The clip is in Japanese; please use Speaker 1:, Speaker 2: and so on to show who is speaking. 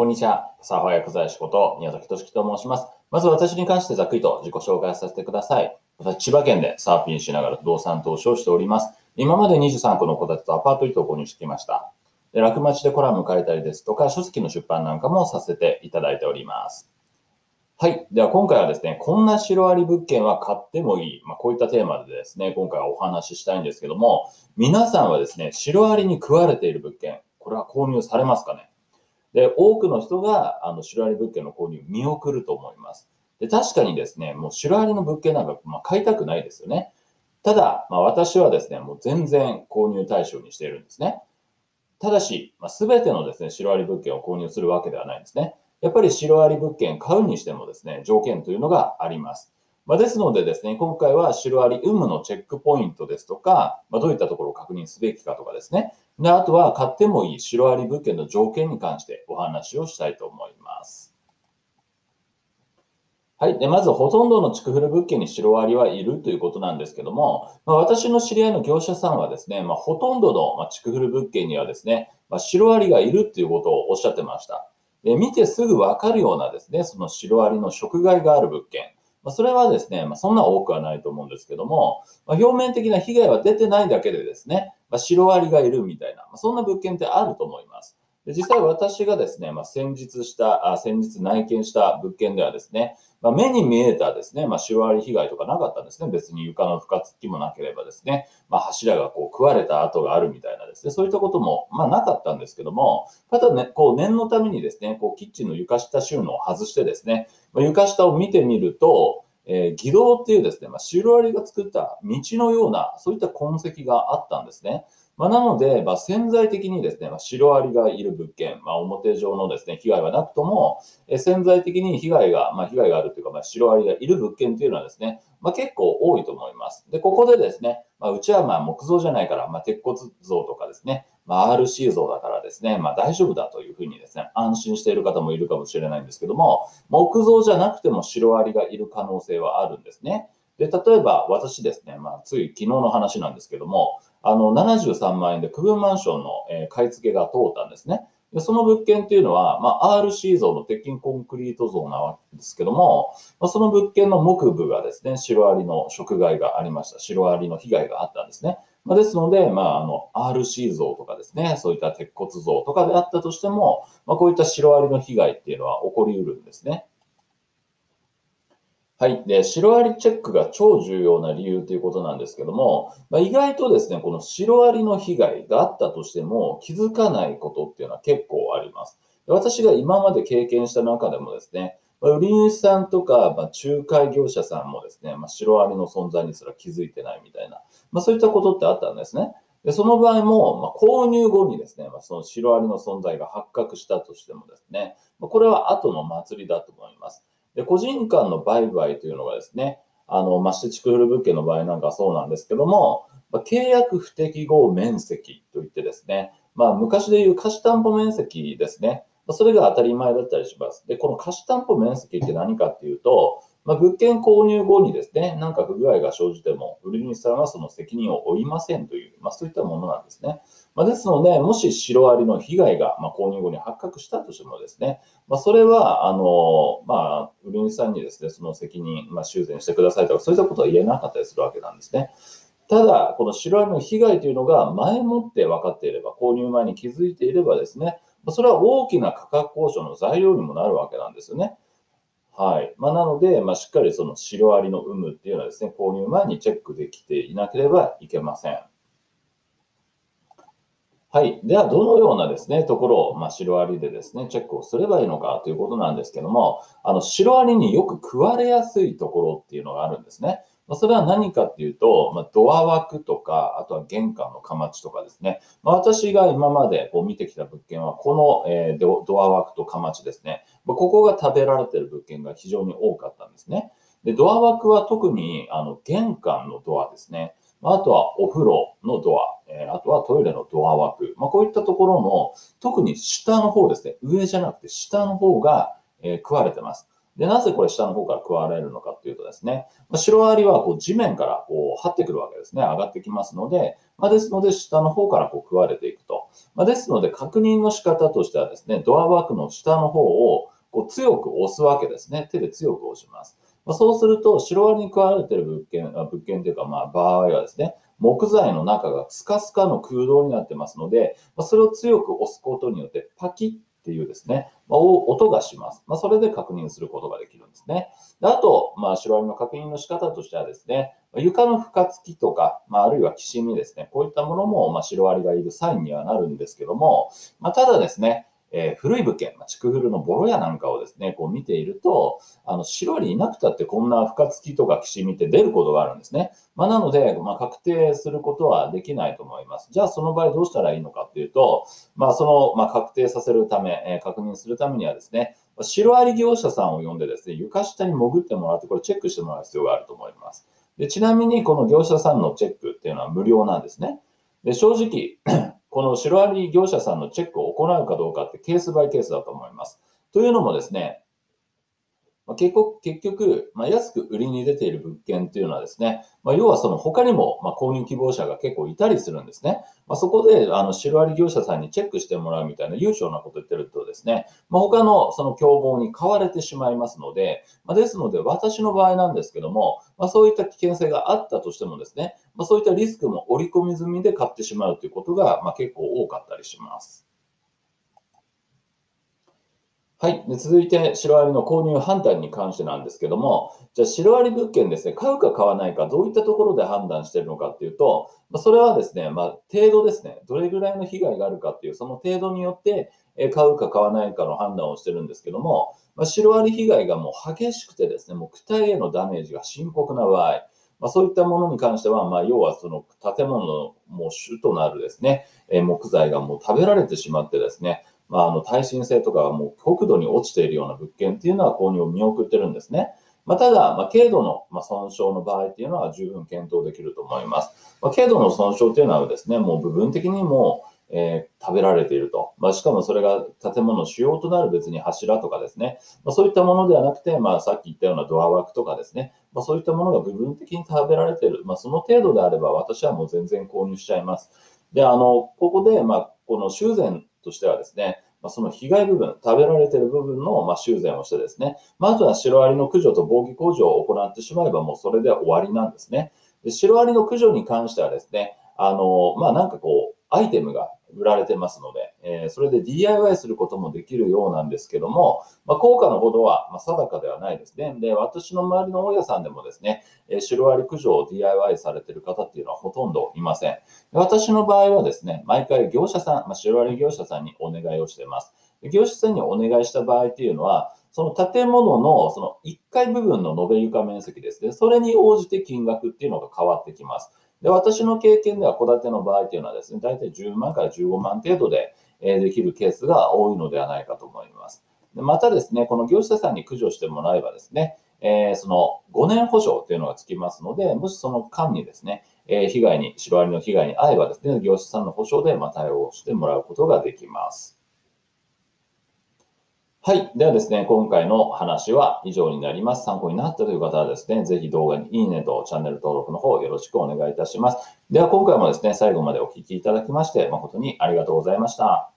Speaker 1: こんにちは。サーファー薬剤師こと宮崎俊樹と申します。まず私に関してざっくりと自己紹介させてください。私、千葉県でサーフィンしながら不動産投資をしております。今まで23個の戸建てとアパート1棟を購入してきました。で楽町でコラム書いたりですとか、書籍の出版なんかもさせていただいております。はい。では今回はですね、こんなシロアリ物件は買ってもいい。まあ、こういったテーマでですね、今回はお話ししたいんですけども、皆さんはですね、シロアリに食われている物件、これは購入されますかね？で、多くの人が、あの、シロアリ物件の購入見送ると思います。で、確かにですね、もうシロアリの物件なんか、まあ、買いたくないですよね。ただ、まあ、私はですね、もう全然購入対象にしているんですね。ただし、まあ、全てのですね、シロアリ物件を購入するわけではないんですね。やっぱりシロアリ物件買うにしてもですね、条件というのがあります。まあ、ですのでですね、今回はシロアリ有無のチェックポイントですとか、まあ、どういったところを確認すべきかとかですね、で、あとは買ってもいいシロアリ物件の条件に関してお話をしたいと思います。はい。で、まず、ほとんどの築古物件にシロアリはいるということなんですけども、まあ、私の知り合いの業者さんはですね、まあ、ほとんどの、ま築古物件にはですね、まあ、シロアリがいるということをおっしゃってました。で、見てすぐわかるようなですね、そのシロアリの食害がある物件。まあ、それはですね、まあ、そんな多くはないと思うんですけども、まあ、表面的な被害は出てないだけでですね、まあ、シロアリがいるみたいな、まあ、そんな物件ってあると思います。で実際私がですね、まあ、先日したあ、先日内見した物件ではですね、まあ、目に見えたですね、まあ、シロアリ被害とかなかったんですね。別に床の深つきもなければですね、まあ、柱がこう食われた跡があるみたいなですね、そういったことも、まあ、なかったんですけども、ただね、こう念のためにですね、こうキッチンの床下収納を外してですね、まあ、床下を見てみると、えー、義堂っていうですね、まあ、シロアリが作った道のような、そういった痕跡があったんですね。まあ、なので、まあ、潜在的にですね、まあ、シロアリがいる物件、まあ、表上のですね、被害はなくとも、え潜在的に被害が、まあ、被害があるというか、まあ、シロアリがいる物件というのはですね、まあ、結構多いと思います。で、ここでですね、まあ、うちはまあ木造じゃないから、まあ、鉄骨造とかですね、まあ、RC 像だからですね、まあ、大丈夫だというふうにですね、安心している方もいるかもしれないんですけども、木造じゃなくてもシロアリがいる可能性はあるんですね。で、例えば私ですね、まあ、つい昨日の話なんですけども、あの、73万円で区分マンションの、え買い付けが通ったんですね。でその物件っていうのは、まあ、RC 像の鉄筋コンクリート像なわけですけども、ま、その物件の木部がですね、シロアリの食害がありました。シロアリの被害があったんですね。まあ、ですので、まあ、あの、RC 像とかですね、そういった鉄骨像とかであったとしても、まあ、こういったシロアリの被害っていうのは起こりうるんですね。はい。で、シロアリチェックが超重要な理由ということなんですけども、まあ、意外とですね、このシロアリの被害があったとしても気づかないことっていうのは結構あります。私が今まで経験した中でもですね、ま売り主さんとか、まあ、仲介業者さんもですね、まあ、シロアリの存在にすら気づいてないみたいな、ま、そういったことってあったんですね。でその場合も、ま、購入後にですね、まあ、そのシロアリの存在が発覚したとしてもですね、ま、これは後の祭りだと思います。で個人間の売買というのがですね、あの、まして築古物件の場合なんかそうなんですけども、ま、契約不適合面積といってですね、まあ、昔でいう貸し担保面積ですね。それが当たり前だったりします。で、この貸し担保面積って何かっていうと、まあ、物件購入後にですね、何か不具合が生じても、売り主さんはその責任を負いませんという、まあ、そういったものなんですね。まあ、ですので、もしシロアリの被害が、まあ、購入後に発覚したとしてもですね、まあ、それは、あの、まあ、売り主さんにですね、その責任、まあ、修繕してくださいとか、そういったことは言えなかったりするわけなんですね。ただ、このシロアリの被害というのが前もって分かっていれば、購入前に気づいていればですね、それは大きな価格交渉の材料にもなるわけなんですよね。はい。まあ、なので、まあ、しっかりそのシロアリの有無っていうのはですね、購入前にチェックできていなければいけません。はい。では、どのようなですね、ところを、まあ、シロアリでですね、チェックをすればいいのかということなんですけども、あの、シロアリによく食われやすいところっていうのがあるんですね。まそれは何かっていうと、ま、ドア枠とか、あとは玄関のかまちとかですね。まあ、私が今までこう見てきた物件は、この、え、ドア枠とかまちですね。まここが食べられてる物件が非常に多かったんですね。で、ドア枠は特にあの玄関のドアですね。まあとはお風呂のドア、あとはトイレのドア枠。まあ、こういったところの、特に下の方ですね。上じゃなくて下の方が、えー、食われてます。で、なぜこれ下の方から食われるのかっていうとですね、まあ、シロアリはこう地面からこう張ってくるわけですね。上がってきますので、まあ、ですので下の方からこう食われていくと。まあ、ですので確認の仕方としてはですね、ドア枠の下の方をこう強く押すわけですね。手で強く押します。ま、そうすると、シロアリに食われている物件、物件というか、まあ、場合はですね、木材の中がスカスカの空洞になってますので、ま、それを強く押すことによってパキッっていうですね、ま、音がします。ま、それで確認することができるんですね。であと、まあ、シロアリの確認の仕方としてはですね、床の深つきとか、まあ、あるいはきしみですね、こういったものも、まあ、シロアリがいるサインにはなるんですけども、まあ、ただですね、えー、古い物件、まあ、築古のボロ屋なんかをですね、こう見ていると、あの、白アリいなくたってこんな深つきとかきしみって出ることがあるんですね。まあ、なので、まあ、確定することはできないと思います。じゃあ、その場合どうしたらいいのかっていうと、まあ、その、まあ、確定させるため、えー、確認するためにはですね、シロアリ業者さんを呼んでですね、床下に潜ってもらって、これチェックしてもらう必要があると思います。でちなみに、この業者さんのチェックっていうのは無料なんですね。で正直このシロアリ業者さんのチェックを行うかどうかってケースバイケースだと思います。というのもですね、まあ、結局、結局まあ、安く売りに出ている物件っていうのはですね、まあ、要はその他にも、ま購入希望者が結構いたりするんですね。まそこで、あの、シロアリ業者さんにチェックしてもらうみたいな優勝なこと言ってるとですね、ま他のその競合に買われてしまいますので、まですので、私の場合なんですけども、まそういった危険性があったとしてもですね、まそういったリスクも織り込み済みで買ってしまうということが、ま結構多かったりします。はい。で続いて、シロアリの購入判断に関してなんですけども、じゃあ、シロアリ物件ですね、買うか買わないか、どういったところで判断しているのかっていうと、ま、それはですね、まあ、程度ですね、どれぐらいの被害があるかっていう、その程度によって、買うか買わないかの判断をしてるんですけども、まあ、シロアリ被害がもう激しくてですね、もう躯体へのダメージが深刻な場合、まあ、そういったものに関しては、まあ、要はその建物のもう主となるですね、木材がもう食べられてしまってですね、まあ、あの耐震性とかがもう極度に落ちているような物件っていうのは購入を見送ってるんですね。まあ、ただ、まあ、軽度の、ま損傷の場合っていうのは十分検討できると思います。まあ、軽度の損傷っていうのはですね、もう部分的にもえー、食べられていると。まあ、しかもそれが建物の主要となる別に柱とかですね、まあ、そういったものではなくて、まあ、さっき言ったようなドア枠とかですね、まあ、そういったものが部分的に食べられている。まあ、その程度であれば私はもう全然購入しちゃいます。で、あの、ここで、まあ、この修繕としてはですね、まあ、その被害部分、食べられている部分のま修繕をしてですね、まずはシロアリの駆除と防御工事を行ってしまえばもうそれで終わりなんですね。でシロアリの駆除に関してはですね、あの、まあ、なんかこう、アイテムが売られてますので、えー、それで DIY することもできるようなんですけども、まあ、効果のほどは、ま定かではないですね。で、私の周りの大家さんでもですね、えー、シロアリ駆除を DIY されている方っていうのはほとんどいません。私の場合はですね、毎回業者さん、まあ、シロアリ業者さんにお願いをしています。業者さんにお願いした場合っていうのは、その建物のその1階部分の延べ床面積ですね、それに応じて金額っていうのが変わってきます。で、私の経験では戸建ての場合というのはですね、大体10万から15万程度でできるケースが多いのではないかと思います。またですね、この業者さんに駆除してもらえばですね、えー、その5年保証というのがつきますので、もしその間にですね、えー、被害に、シロアリの被害に遭えばですね、業者さんの保証でま対応してもらうことができます。はい。ではですね、今回の話は以上になります。参考になったという方はですね、ぜひ動画にいいねとチャンネル登録の方よろしくお願いいたします。では今回もですね、最後までお聴きいただきまして誠にありがとうございました。